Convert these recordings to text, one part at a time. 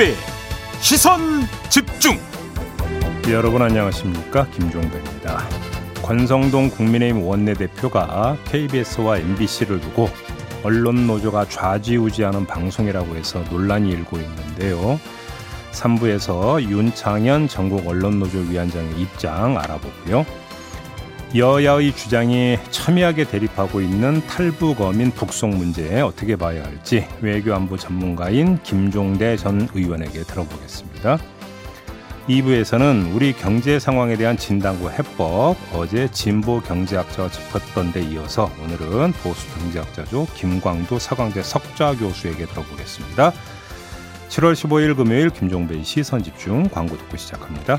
김종배 시선 집중 여러분 안녕하십니까 김종배입니다. 권성동 국민의힘 원내대표가 KBS와 MBC를 두고 언론 노조가 좌지우지하는 방송이라고 해서 논란이 일고 있는데요. 3부에서 윤창현 전국 언론 노조 위원장의 입장 알아보고요. 여야의 주장이 첨예하게 대립하고 있는 탈북 어민 북송 문제 어떻게 봐야 할지 외교안보 전문가인 김종대 전 의원에게 들어보겠습니다. 2부에서는 우리 경제 상황에 대한 진단과 해법 어제 진보 경제학자가 짚었던 데 이어서 오늘은 보수 경제학자죠 김광도 서강대 석좌 교수에게 들어보겠습니다. 7월 15일 금요일 김종배의 시선 집중 광고 듣고 시작합니다.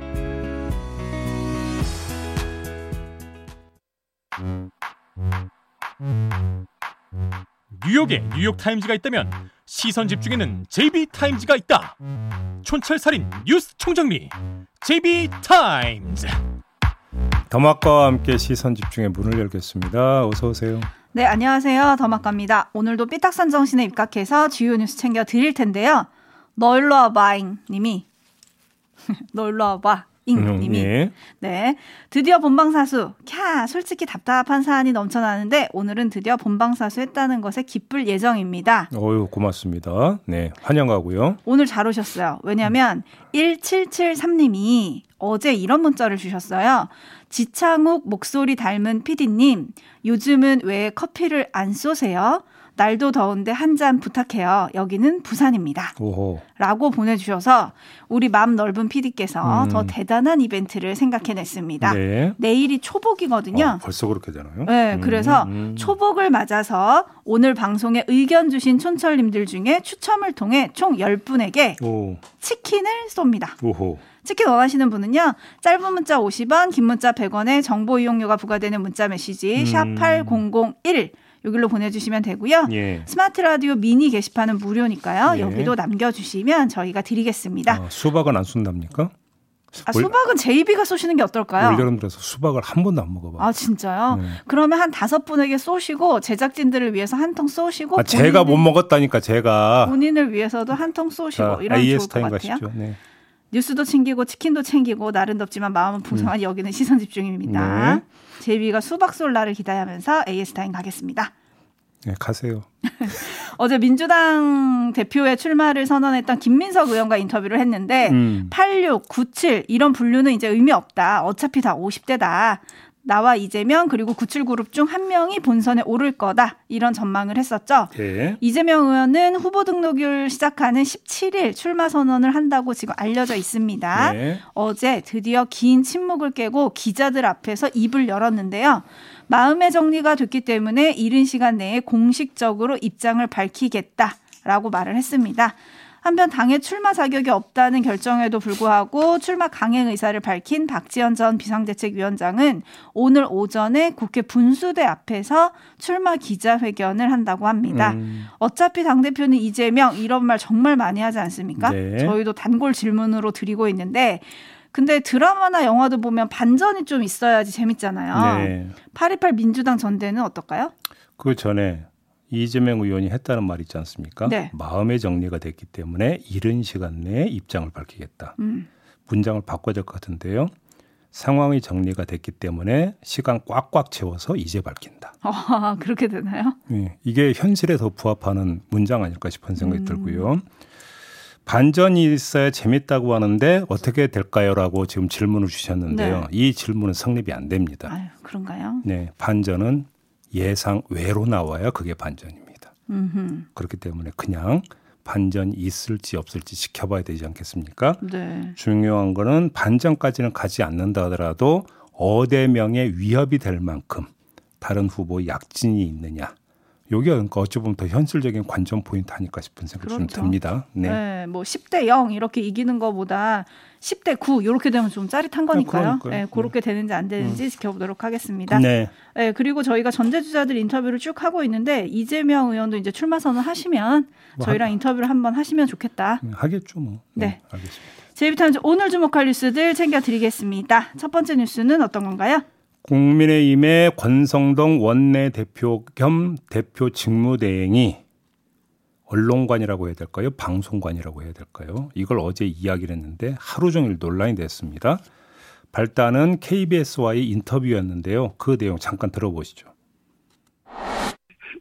뉴욕에 뉴욕 타임즈가 있다면 시선 집중에는 JB타임즈가 있다 촌철살인 뉴스 총정리 JB타임즈 더마과와 함께 시선 집중의 문을 열겠습니다. 어서 오세요. 네, 안녕하세요. 더마과입니다. 오늘도 삐딱선 정신에 입각해서 주요 뉴스 챙겨 드릴 텐데요. 널로 와봐잉 님이 널로 와봐 잉님이 예. 네 드디어 본방사수 캬 솔직히 답답한 사안이 넘쳐나는데 오늘은 드디어 본방사수 했다는 것에 기쁠 예정입니다. 어유 고맙습니다. 네 환영하고요. 오늘 잘 오셨어요. 왜냐하면 1773님이 어제 이런 문자를 주셨어요. 지창욱 목소리 닮은 피디님 요즘은 왜 커피를 안 쏘세요? 날도 더운데 한 잔 부탁해요. 여기는 부산입니다. 오호. 라고 보내주셔서 우리 마음 넓은 PD께서 음. 더 대단한 이벤트를 생각해냈습니다. 네. 내일이 초복이거든요. 어, 벌써 그렇게 되나요? 네. 음. 그래서 음. 초복을 맞아서 오늘 방송에 의견 주신 촌철님들 중에 추첨을 통해 총 10분에게 오. 치킨을 쏩니다. 오호. 치킨 원하시는 분은요. 짧은 문자 50원, 긴 문자 100원에 정보 이용료가 부과되는 문자 메시지 음. 샵8001 여기로 보내주시면 되고요. 예. 스마트 라디오 미니 게시판은 무료니까요. 예. 여기도 남겨주시면 저희가 드리겠습니다. 아, 수박은 안 쏜답니까? 아, 수박은 제이비가 쏘시는 게 어떨까요? 올여름 들어서 수박을 한 번도 안 먹어봐. 아 진짜요? 네. 그러면 한 다섯 분에게 쏘시고 제작진들을 위해서 한 통 쏘시고 아, 제가 못 먹었다니까 제가 본인을 위해서도 한 통 쏘시고 이런 좋을 것 같아요. 네. 뉴스도 챙기고 치킨도 챙기고 날은 덥지만 마음은 풍성한 음. 여기는 시선 집중입니다. 네. JB가 수박 쏠 날을 기다리면서 AS 타임 가겠습니다. 네, 가세요. 어제 민주당 대표의 출마를 선언했던 김민석 의원과 인터뷰를 했는데 음. 86, 97 이런 분류는 이제 의미 없다. 어차피 다 50대다. 나와 이재명 그리고 97그룹 중 한 명이 본선에 오를 거다 이런 전망을 했었죠. 네. 이재명 의원은 후보 등록을 시작하는 17일 출마 선언을 한다고 지금 알려져 있습니다. 네. 어제 드디어 긴 침묵을 깨고 기자들 앞에서 입을 열었는데요. 마음의 정리가 됐기 때문에 이른 시간 내에 공식적으로 입장을 밝히겠다라고 말을 했습니다. 한편 당의 출마 자격이 없다는 결정에도 불구하고 출마 강행 의사를 밝힌 박지원 전 비상대책위원장은 오늘 오전에 국회 분수대 앞에서 출마 기자회견을 한다고 합니다. 음. 어차피 당대표는 이재명 이런 말 정말 많이 하지 않습니까? 네. 저희도 단골 질문으로 드리고 있는데 근데 드라마나 영화도 보면 반전이 좀 있어야지 재밌잖아요. 네. 8.28 민주당 전대는 어떨까요? 그 전에 이재명 의원이 했다는 말 있지 않습니까? 네. 마음의 정리가 됐기 때문에 이른 시간 내에 입장을 밝히겠다. 음. 문장을 바꿔야 될 것 같은데요. 상황이 정리가 됐기 때문에 시간 꽉꽉 채워서 이제 밝힌다. 아, 그렇게 되나요? 네, 이게 현실에 더 부합하는 문장 아닐까 싶은 생각이 음. 들고요. 반전이 있어야 재밌다고 하는데 어떻게 될까요?라고 지금 질문을 주셨는데요. 네. 이 질문은 성립이 안 됩니다. 아유, 그런가요? 네, 반전은 예상 외로 나와야 그게 반전입니다. 음흠. 그렇기 때문에 그냥 반전이 있을지 없을지 지켜봐야 되지 않겠습니까? 네. 중요한 거는 반전까지는 가지 않는다 하더라도 어대명의 위협이 될 만큼 다른 후보의 약진이 있느냐 여기가 그러니까 어찌 보면 더 현실적인 관전 포인트 아닐까 싶은 생각이 그렇죠. 좀 듭니다. 네. 네. 뭐 10대 0 이렇게 이기는 것보다 10대 9 이렇게 되면 좀 짜릿한 거니까요. 네, 네, 그렇게 되는지 안 되는지 음. 지켜보도록 하겠습니다. 네. 네. 그리고 저희가 전재주자들 인터뷰를 쭉 하고 있는데 이재명 의원도 이제 출마 선언 하시면 뭐 저희랑 하... 인터뷰를 한번 하시면 좋겠다. 음, 하겠죠, 뭐. 네. 네 알겠습니다. 제이비타임즈 오늘 주목할 뉴스들 챙겨드리겠습니다. 첫 번째 뉴스는 어떤 건가요? 국민의힘의 권성동 원내대표 겸 대표 직무대행이 언론관이라고 해야 될까요? 방송관이라고 해야 될까요? 이걸 어제 이야기를 했는데 하루 종일 논란이 됐습니다. 발단은 KBS와의 인터뷰였는데요. 그 내용 잠깐 들어보시죠.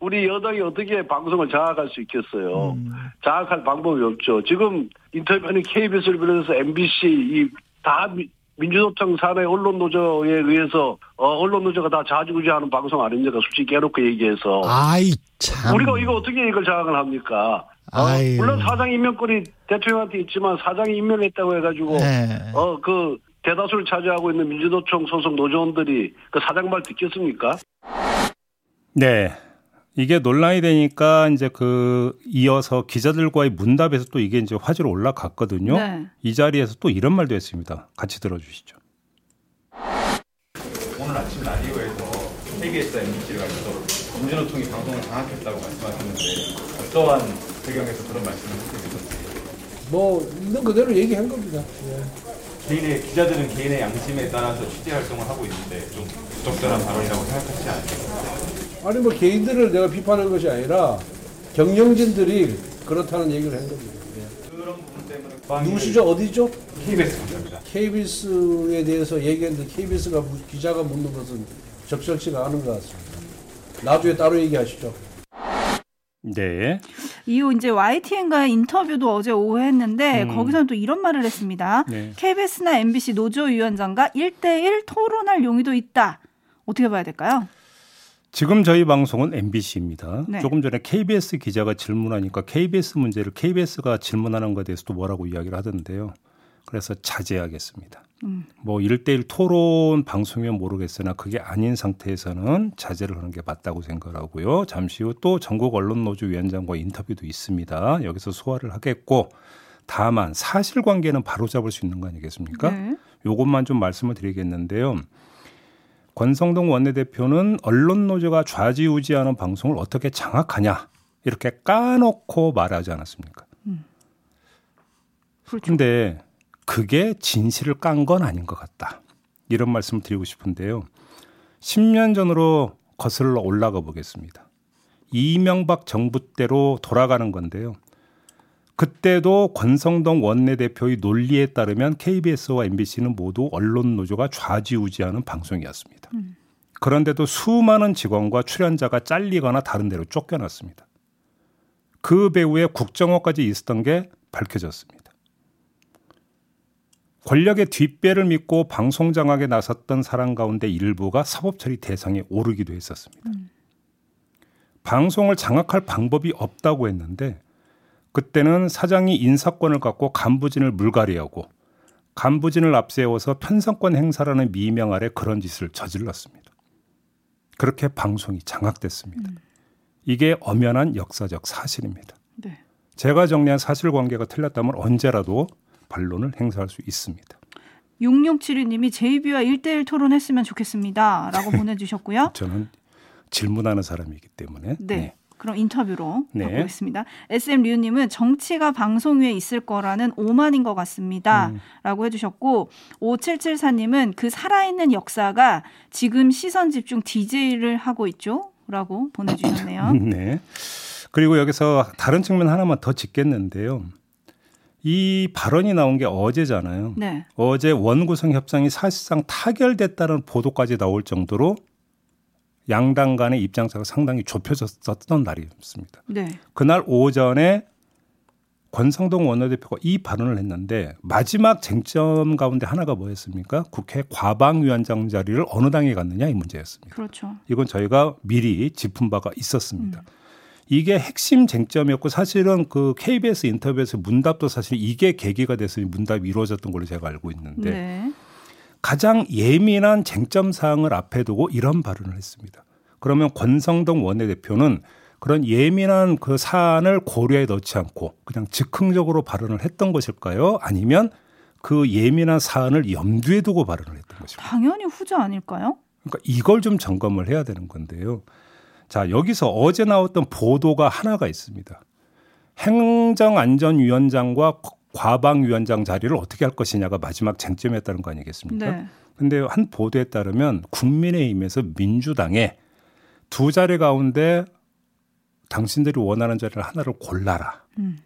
우리 여당이 어떻게 방송을 장악할 수 있겠어요? 음. 장악할 방법이 없죠. 지금 인터뷰하는 KBS를 비롯해서 MBC 이다 민주노총 산의 언론노조에 의해서 어, 언론노조가 다 자주구지하는 방송 아닙니까? 솔직히 깨놓고 얘기해서. 아이 참. 우리가 이거 어떻게 이걸 장악을 합니까? 어, 물론 사장 임명권이 대통령한테 있지만 사장이 임명했다고 해가지고 네. 어그 대다수를 차지하고 있는 민주노총 소속 노조원들이 그 사장 말 듣겠습니까? 네. 이게 논란이 되니까 이제 그 이어서 기자들과의 문답에서 또 이게 이제 화제로 올라갔거든요. 네. 이 자리에서 또 이런 말도 했습니다. 같이 들어주시죠. 오늘 아침 라디오에서 KBS MBC를 가지고 민주노총이 방송을 장악했다고 말씀하셨는데 어떠한 배경에서 그런 말씀을 되셨어요? 뭐 있는 그대로 얘기한 겁니다. 예. 개인의 기자들은 개인의 양심에 따라서 취재 활동을 하고 있는데 좀 부적절한 발언이라고 생각하시지 않으세요? 아니 뭐 개인들을 내가 비판한 것이 아니라 경영진들이 그렇다는 얘기를 한 겁니다. 예. 그런 부분 때문에 누구시죠? 어디죠? KBS. KBS에 대해서 얘기했는데 KBS가 기자가 묻는 것은 적절치가 않은 것 같습니다. 나중에 따로 얘기하시죠. 네. 이후 이제 YTN과의 인터뷰도 어제 오후 했는데 음. 거기서는 또 이런 말을 했습니다. 네. KBS나 MBC 노조 위원장과 1대1 토론할 용의도 있다. 어떻게 봐야 될까요? 지금 저희 방송은 MBC입니다. 네. 조금 전에 KBS 기자가 질문하니까 KBS 문제를 KBS가 질문하는 것에 대해서도 뭐라고 이야기를 하던데요. 그래서 자제하겠습니다. 음. 뭐 1대1 토론 방송이면 모르겠으나 그게 아닌 상태에서는 자제를 하는 게 맞다고 생각하고요. 잠시 후 또 전국 언론노조 위원장과 인터뷰도 있습니다. 여기서 소화를 하겠고 다만 사실관계는 바로잡을 수 있는 거 아니겠습니까? 네. 요것만 좀 말씀을 드리겠는데요. 권성동 원내대표는 언론 노조가 좌지우지하는 방송을 어떻게 장악하냐 이렇게 까놓고 말하지 않았습니까? 음. 그런데 그렇죠. 그게 진실을 깐 건 아닌 것 같다. 이런 말씀을 드리고 싶은데요. 10년 전으로 거슬러 올라가 보겠습니다. 이명박 정부 때로 돌아가는 건데요. 그때도 권성동 원내대표의 논리에 따르면 KBS와 MBC는 모두 언론 노조가 좌지우지하는 방송이었습니다. 음. 그런데도 수많은 직원과 출연자가 잘리거나 다른 데로 쫓겨났습니다. 그 배후에 국정원까지 있었던 게 밝혀졌습니다. 권력의 뒷배를 믿고 방송 장악에 나섰던 사람 가운데 일부가 사법처리 대상에 오르기도 했었습니다. 음. 방송을 장악할 방법이 없다고 했는데 그때는 사장이 인사권을 갖고 간부진을 물갈이하고 간부진을 앞세워서 편성권 행사라는 미명 아래 그런 짓을 저질렀습니다. 그렇게 방송이 장악됐습니다. 음. 이게 엄연한 역사적 사실입니다. 네. 제가 정리한 사실관계가 틀렸다면 언제라도 반론을 행사할 수 있습니다. 6672님이 JB와 1대1 토론했으면 좋겠습니다. 라고 보내주셨고요. 저는 질문하는 사람이기 때문에. 네. 네. 그럼 인터뷰로 네. 가보겠습니다. SM 류님은 정치가 방송 위에 있을 거라는 오만인 것 같습니다. 음. 라고 해주셨고, 5774님은 그 살아있는 역사가 지금 시선 집중 DJ를 하고 있죠? 라고 보내주셨네요. 네. 그리고 여기서 다른 측면 하나만 더 짚겠는데요. 이 발언이 나온 게 어제잖아요. 네. 어제 원구성 협상이 사실상 타결됐다는 보도까지 나올 정도로 양당 간의 입장차가 상당히 좁혀졌었던 날이었습니다. 네. 그날 오전에 권성동 원내대표가 이 발언을 했는데 마지막 쟁점 가운데 하나가 뭐였습니까? 국회 과방위원장 자리를 어느 당에 갔느냐 이 문제였습니다. 그렇죠. 이건 저희가 미리 짚은 바가 있었습니다. 음. 이게 핵심 쟁점이었고 사실은 그 KBS 인터뷰에서 문답도 사실 이게 계기가 돼서 문답이 이루어졌던 걸로 제가 알고 있는데 네. 가장 예민한 쟁점 사항을 앞에 두고 이런 발언을 했습니다. 그러면 권성동 원내대표는 그런 예민한 그 사안을 고려에 넣지 않고 그냥 즉흥적으로 발언을 했던 것일까요? 아니면 그 예민한 사안을 염두에 두고 발언을 했던 것일까요? 당연히 후자 아닐까요? 그러니까 이걸 좀 점검을 해야 되는 건데요. 자, 여기서 어제 나왔던 보도가 하나가 있습니다. 행정안전위원장과 과방위원장 자리를 어떻게 할 것이냐가 마지막 쟁점이었다는 거 아니겠습니까? 네. 근데 한 보도에 따르면 국민의힘에서 민주당에 두 자리 가운데 당신들이 원하는 자리를 하나를 골라라. 음.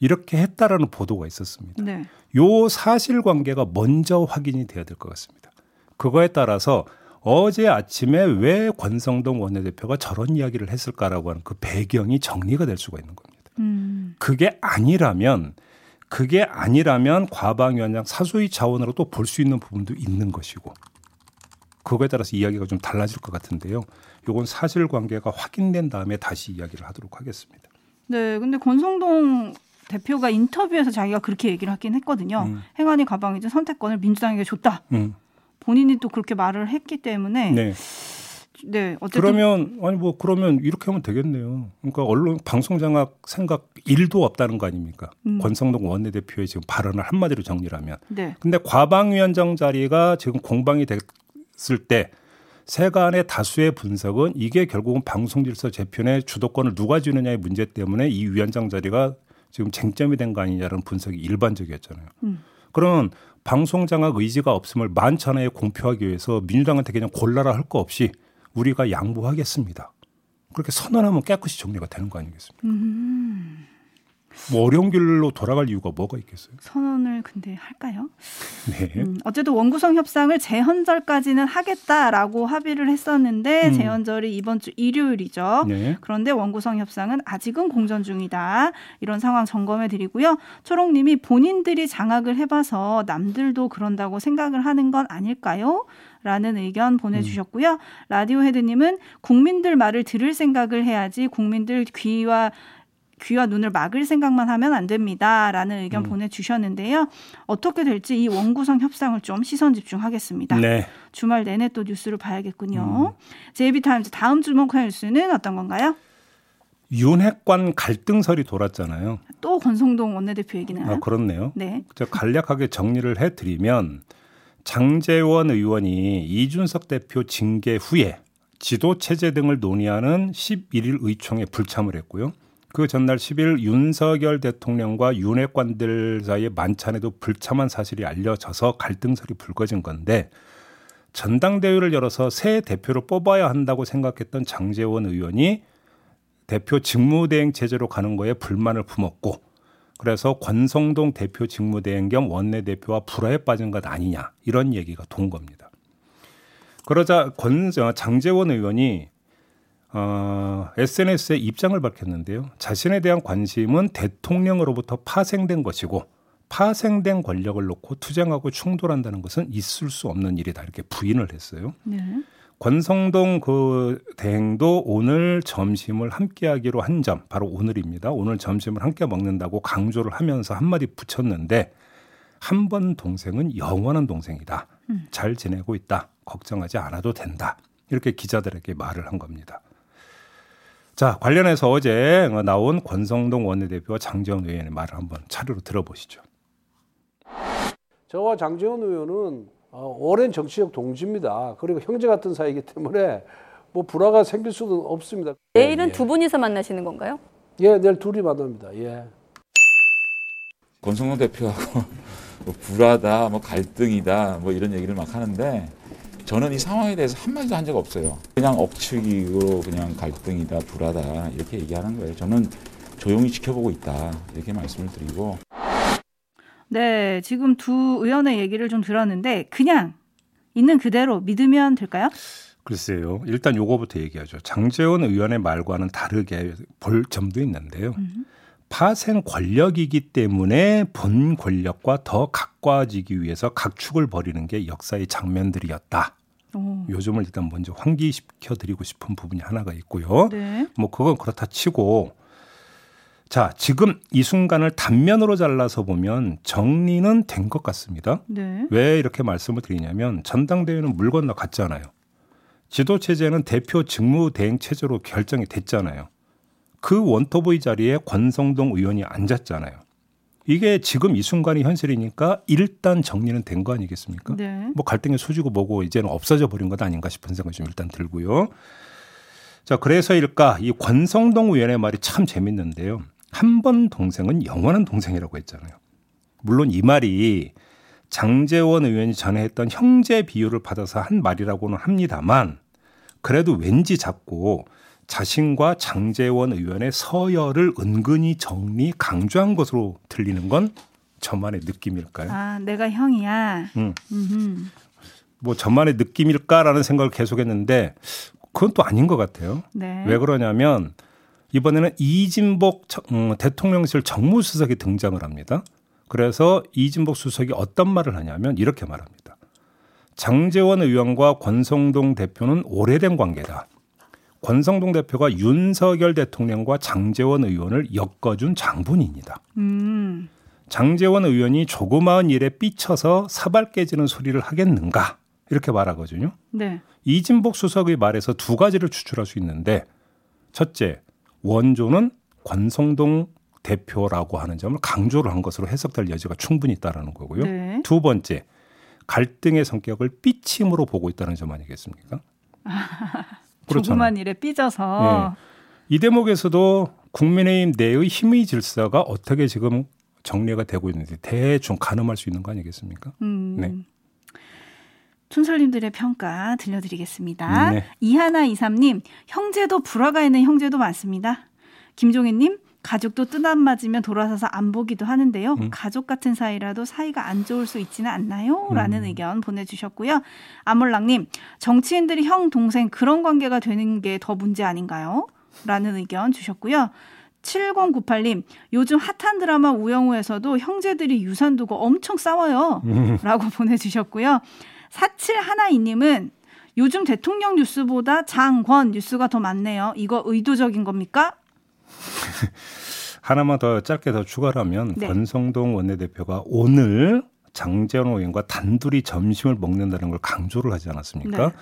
이렇게 했다라는 보도가 있었습니다. 네. 요 사실관계가 먼저 확인이 돼야 될 것 같습니다. 그거에 따라서 어제 아침에 왜 권성동 원내대표가 저런 이야기를 했을까라고 하는 그 배경이 정리가 될 수가 있는 겁니다. 음. 그게 아니라면 그게 아니라면 과방위원장 사소위 차원으로 또 볼 수 있는 부분도 있는 것이고 그거에 따라서 이야기가 좀 달라질 것 같은데요. 요건 사실관계가 확인된 다음에 다시 이야기를 하도록 하겠습니다. 네, 근데 권성동 대표가 인터뷰에서 자기가 그렇게 얘기를 하긴 했거든요. 음. 행안위 가방이제 선택권을 민주당에게 줬다. 음. 본인이 또 그렇게 말을 했기 때문에 네, 네. 어쨌든 그러면 아니 뭐 그러면 이렇게 하면 되겠네요. 그러니까 언론 방송 장악 생각 일도 없다는 거 아닙니까? 음. 권성동 원내대표의 지금 발언을 한마디로 정리를 하면. 네. 근데 과방위원장 자리가 지금 공방이 됐을 때 세간의 다수의 분석은 이게 결국은 방송 질서 재편의 주도권을 누가 주느냐의 문제 때문에 이 위원장 자리가 지금 쟁점이 된 거 아니냐라는 분석이 일반적이었잖아요. 음. 그러면 방송 장악 의지가 없음을 만천하에 공표하기 위해서 민주당한테 그냥 골라라 할 거 없이 우리가 양보하겠습니다. 그렇게 선언하면 깨끗이 정리가 되는 거 아니겠습니까? 음. 뭐 어려운 길로 돌아갈 이유가 뭐가 있겠어요? 선언을 근데 할까요? 네. 음, 어쨌든 원구성 협상을 재헌절까지는 하겠다라고 합의를 했었는데 음. 재헌절이 이번 주 일요일이죠. 네. 그런데 원구성 협상은 아직은 공전 중이다. 이런 상황 점검해 드리고요. 초롱님이 본인들이 장악을 해봐서 남들도 그런다고 생각을 하는 건 아닐까요? 라는 의견 보내주셨고요. 음. 라디오 헤드님은 국민들 말을 들을 생각을 해야지 국민들 귀와 귀와 눈을 막을 생각만 하면 안 됩니다. 라는 의견 음. 보내주셨는데요. 어떻게 될지 이 원구성 협상을 좀 시선 집중하겠습니다. 네. 주말 내내 또 뉴스를 봐야겠군요. 음. 제이비타임즈 다음 주목할 뉴스는 어떤 건가요? 윤핵관 갈등설이 돌았잖아요. 또 권성동 원내대표 얘기나요? 아, 그렇네요. 네. 저 간략하게 정리를 해드리면 장재원 의원이 이준석 대표 징계 후에 지도 체제 등을 논의하는 11일 의총에 불참을 했고요. 그 전날 10일 윤석열 대통령과 윤핵관들 사이에 만찬에도 불참한 사실이 알려져서 갈등설이 불거진 건데 전당대회를 열어서 새 대표를 뽑아야 한다고 생각했던 장재원 의원이 대표 직무대행 체제로 가는 거에 불만을 품었고 그래서 권성동 대표 직무대행 겸 원내대표와 불화에 빠진 것 아니냐 이런 얘기가 돈 겁니다. 그러자 권 장재원 의원이 어, SNS에 입장을 밝혔는데요. 자신에 대한 관심은 대통령으로부터 파생된 것이고 파생된 권력을 놓고 투쟁하고 충돌한다는 것은 있을 수 없는 일이다 이렇게 부인을 했어요. 네. 권성동 그 대행도 오늘 점심을 함께 하기로 한 점 바로 오늘입니다. 오늘 점심을 함께 먹는다고 강조를 하면서 한마디 붙였는데 한 번 동생은 영원한 동생이다. 음. 잘 지내고 있다. 걱정하지 않아도 된다. 이렇게 기자들에게 말을 한 겁니다. 자 관련해서 어제 나온 권성동 원내대표와 장재원 의원의 말을 한번 차례로 들어보시죠. 저와 장재원 의원은 어, 오랜 정치적 동지입니다. 그리고 형제 같은 사이이기 때문에 뭐 불화가 생길 수는 없습니다. 내일은 예. 두 분이서 만나시는 건가요? 예, 내일 둘이 만납니다. 예. 권성동 대표하고 뭐 불화다, 뭐 갈등이다, 뭐 이런 얘기를 막 하는데 저는 이 상황에 대해서 한마디도 한 적 없어요. 그냥 억측이고 그냥 갈등이다, 불화다 이렇게 얘기하는 거예요. 저는 조용히 지켜보고 있다 이렇게 말씀을 드리고 네, 지금 두 의원의 얘기를 좀 들었는데 그냥 있는 그대로 믿으면 될까요? 글쎄요. 일단 요거부터 얘기하죠. 장재원 의원의 말과는 다르게 볼 점도 있는데요. 파생 권력이기 때문에 본 권력과 더 가까워지기 위해서 각축을 벌이는 게 역사의 장면들이었다. 오. 요즘을 일단 먼저 환기시켜 드리고 싶은 부분이 하나가 있고요. 네. 뭐 그건 그렇다 치고 자, 지금 이 순간을 단면으로 잘라서 보면 정리는 된 것 같습니다. 네. 왜 이렇게 말씀을 드리냐면 전당대회는 물 건너 갔잖아요. 지도 체제는 대표 직무 대행 체제로 결정이 됐잖아요. 그 원터보이 자리에 권성동 의원이 앉았잖아요. 이게 지금 이 순간이 현실이니까 일단 정리는 된 거 아니겠습니까? 네. 뭐 갈등의 소지고 뭐고 이제는 없어져 버린 것 아닌가 싶은 생각이 좀 일단 들고요. 자, 그래서일까 이 권성동 의원의 말이 참 재밌는데요. 한 번 동생은 영원한 동생이라고 했잖아요. 물론 이 말이 장재원 의원이 전에 했던 형제 비유를 받아서 한 말이라고는 합니다만 그래도 왠지 자꾸 자신과 장재원 의원의 서열을 은근히 정리 강조한 것으로 들리는 건 저만의 느낌일까요? 아, 내가 형이야. 음. 음흠. 뭐 저만의 느낌일까라는 생각을 계속했는데 그건 또 아닌 것 같아요. 네. 왜 그러냐면 이번에는 이진복 청- 음, 대통령실 정무수석이 등장을 합니다. 그래서 이진복 수석이 어떤 말을 하냐면 이렇게 말합니다. 장재원 의원과 권성동 대표는 오래된 관계다. 권성동 대표가 윤석열 대통령과 장재원 의원을 엮어준 장본인이다. 음. 장재원 의원이 조그마한 일에 삐쳐서 사발 깨지는 소리를 하겠는가 이렇게 말하거든요. 네. 이진복 수석의 말에서 두 가지를 추출할 수 있는데 첫째 원조는 권성동 대표라고 하는 점을 강조를 한 것으로 해석될 여지가 충분히 있다라는 거고요. 네. 두 번째 갈등의 성격을 삐침으로 보고 있다는 점 아니겠습니까? 조그만 일에 삐져서 이 대목에서도 국민의힘 내의 힘의 질서가 어떻게 지금 정리가 되고 있는지 대충 가늠할 수 있는 거 아니겠습니까? 음. 네. 촌설님들의 평가 들려드리겠습니다. 네. 이하나 이삼님 형제도 불화가 있는 형제도 많습니다. 김종희님 가족도 뜻안 맞으면 돌아서서 안 보기도 하는데요. 음. 가족 같은 사이라도 사이가 안 좋을 수 있지는 않나요? 라는 음. 의견 보내주셨고요. 아몰랑님 정치인들이 형 동생 그런 관계가 되는 게 더 문제 아닌가요? 라는 의견 주셨고요. 7098님, 요즘 핫한 드라마 우영우에서도 형제들이 유산 두고 엄청 싸워요. 음. 라고 보내주셨고요. 4712님은 요즘 대통령 뉴스보다 장권 뉴스가 더 많네요. 이거 의도적인 겁니까? 하나만 더 짧게 더 추가를 하면 네. 권성동 원내대표가 오늘 장재원 의원과 단둘이 점심을 먹는다는 걸 강조를 하지 않았습니까? 네.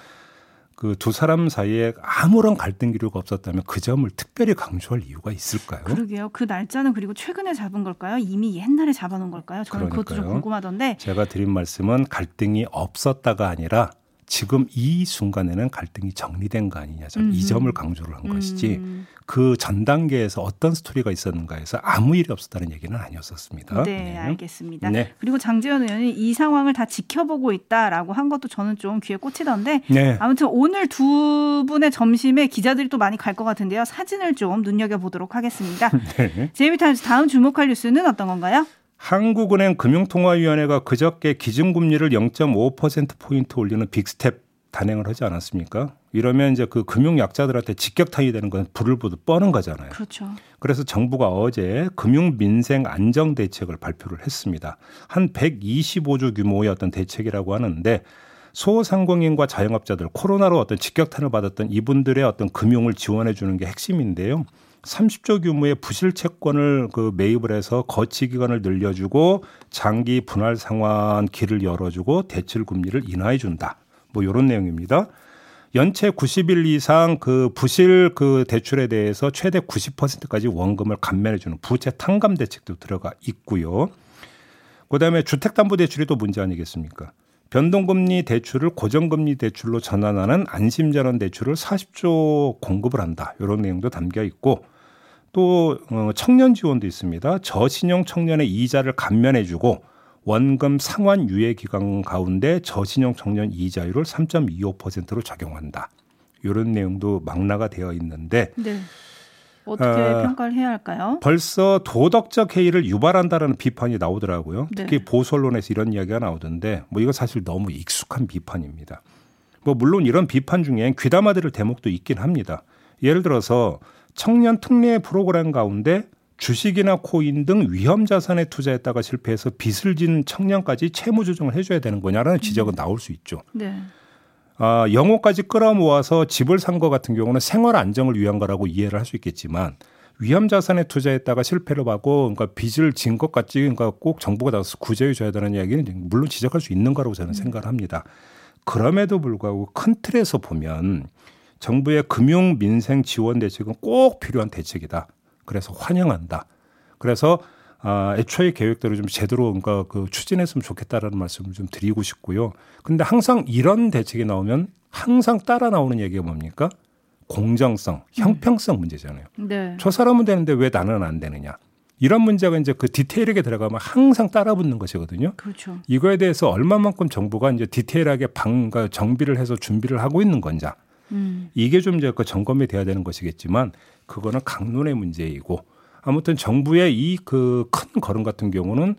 그 두 사람 사이에 아무런 갈등 기류가 없었다면 그 점을 특별히 강조할 이유가 있을까요? 그러게요. 그 날짜는 그리고 최근에 잡은 걸까요? 이미 옛날에 잡아놓은 걸까요? 저는 그것도 좀 그러니까요. 궁금하던데. 제가 드린 말씀은 갈등이 없었다가 아니라 지금 이 순간에는 갈등이 정리된 거 아니냐. 저는 이. 점을 강조를 한 것이지 음, 그전 단계에서 어떤 스토리가 있었는가 해서 아무 일이 없었다는 얘기는 아니었었습니다. 네, 알겠습니다. 네. 그리고 장제원 의원이 이 상황을 다 지켜보고 있다라고 한 것도 저는 좀 귀에 꽂히던데 네. 아무튼 오늘 두 분의 점심에 기자들이 또 많이 갈 것 같은데요. 사진을 좀 눈여겨 보도록 하겠습니다. 네. JB타임즈 다음 주목할 뉴스는 어떤 건가요? 한국은행 금융통화위원회가 그저께 기준금리를 0.5%포인트 올리는 빅스텝 단행을 하지 않았습니까? 이러면 이제 그 금융 약자들한테 직격탄이 되는 건 불을 보듯 뻔한 거잖아요. 그렇죠. 그래서 정부가 어제 금융 민생 안정 대책을 발표를 했습니다. 한 125조 규모의 어떤 대책이라고 하는데 소상공인과 자영업자들 코로나로 어떤 직격탄을 받았던 이분들의 어떤 금융을 지원해 주는 게 핵심인데요. 30조 규모의 부실 채권을 그 매입을 해서 거치 기간을 늘려주고 장기 분할 상환 길을 열어주고 대출 금리를 인하해 준다. 뭐 이런 내용입니다. 연체 90일 이상 그 부실 그 대출에 대해서 최대 90%까지 원금을 감면해 주는 부채 탕감 대책도 들어가 있고요. 그다음에 주택담보대출이 또 문제 아니겠습니까? 변동금리 대출을 고정금리 대출로 전환하는 안심전환 대출을 40조 공급을 한다. 이런 내용도 담겨 있고 또 어, 청년 지원도 있습니다. 저신용 청년의 이자를 감면해주고 원금 상환 유예 기간 가운데 저신용 청년 이자율을 3.25%로 적용한다. 이런 내용도 망라가 되어 있는데 네. 어떻게 아, 평가를 해야 할까요? 벌써 도덕적 해이를 유발한다라는 비판이 나오더라고요. 네. 특히 보수 언론에서 이런 이야기가 나오던데 뭐 이거 사실 너무 익숙한 비판입니다. 뭐 물론 이런 비판 중엔 귀담아 들을 대목도 있긴 합니다. 예를 들어서 청년 특례 프로그램 가운데 주식이나 코인 등 위험 자산에 투자했다가 실패해서 빚을 진 청년까지 채무 조정을 해줘야 되는 거냐라는 지적은 나올 수 있죠. 네. 아, 영호까지 끌어모아서 집을 산것 같은 경우는 생활 안정을 위한 거라고 이해를 할 수 있겠지만 위험 자산에 투자했다가 실패를 하고 그러니까 빚을 진 것 같지 그러니까 꼭 정부가 나서서 구제해 줘야 되는 이야기는 물론 지적할 수 있는 거라고 저는 생각을 합니다. 그럼에도 불구하고 큰 틀에서 보면 정부의 금융 민생 지원 대책은 꼭 필요한 대책이다. 그래서 환영한다. 그래서 아, 애초에 계획대로 좀 제대로 뭔가 그 추진했으면 좋겠다라는 말씀을 좀 드리고 싶고요. 근데 항상 이런 대책이 나오면 항상 따라 나오는 얘기가 뭡니까? 공정성, 형평성 문제잖아요. 네. 저 사람은 되는데 왜 나는 안 되느냐. 이런 문제가 이제 그 디테일하게 들어가면 항상 따라붙는 것이거든요. 그렇죠. 이거에 대해서 얼마만큼 정부가 이제 디테일하게 방, 그 정비를 해서 준비를 하고 있는 건지 음. 이게 좀 이제 그 점검이 돼야 되는 것이겠지만 그거는 강론의 문제이고 아무튼 정부의 이 그 큰 걸음 같은 경우는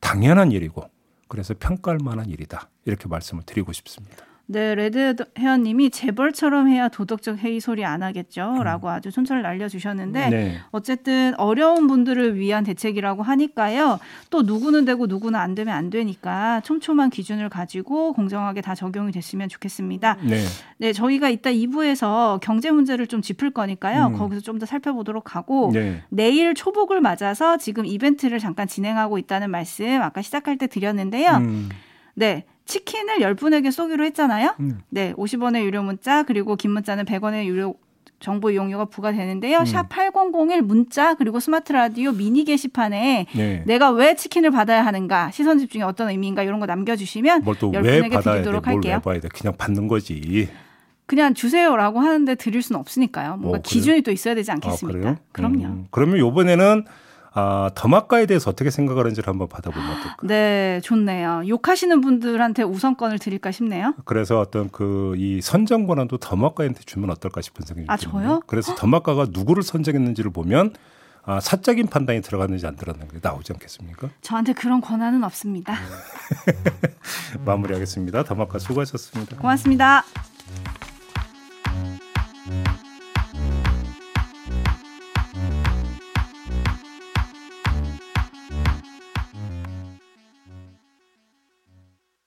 당연한 일이고 그래서 평가할 만한 일이다 이렇게 말씀을 드리고 싶습니다. 네, 레드 회원님이 재벌처럼 해야 도덕적 해이 소리 안 하겠죠?라고 아주 촌철 날려주셨는데 네. 어쨌든 어려운 분들을 위한 대책이라고 하니까요. 또 누구는 되고 누구는 안 되면 안 되니까 촘촘한 기준을 가지고 공정하게 다 적용이 됐으면 좋겠습니다. 네. 네, 저희가 이따 2부에서 경제 문제를 좀 짚을 거니까요. 음. 거기서 좀 더 살펴보도록 하고 네. 내일 초복을 맞아서 지금 이벤트를 잠깐 진행하고 있다는 말씀 아까 시작할 때 드렸는데요. 음. 네. 치킨을 10분에게 쏘기로 했잖아요. 음. 네. 50원의 유료 문자 그리고 긴 문자는 100원의 유료 정보 이용료가 부과되는데요. 음. 샵8001 문자 그리고 스마트 라디오 미니 게시판에 네. 내가 왜 치킨을 받아야 하는가 시선 집중이 어떤 의미인가 이런 거 남겨주시면 뭘 또왜 10분에게 받아야 돼? 드리도록 뭘 할게요. 왜 받아야 돼? 그냥 받는 거지. 그냥 주세요라고 하는데 드릴 수는 없으니까요. 뭔가 어? 기준이 또 있어야 되지 아, 않겠습니까? 그래요? 그럼요. 음. 그러면 요번에는 아, 더마카에 대해서 어떻게 생각하는지를 한번 받아보면 어떨까? 네, 좋네요. 욕하시는 분들한테 우선권을 드릴까 싶네요. 그래서 어떤 그 이 선정 권한도 더마카한테 주면 어떨까 싶은 생각이 아, 드는데 저요? 그래서 더마카가 누구를 선정했는지를 보면 아, 사적인 판단이 들어갔는지 안 들어갔는지 나오지 않겠습니까? 저한테 그런 권한은 없습니다. 마무리하겠습니다. 더마카 수고하셨습니다. 고맙습니다.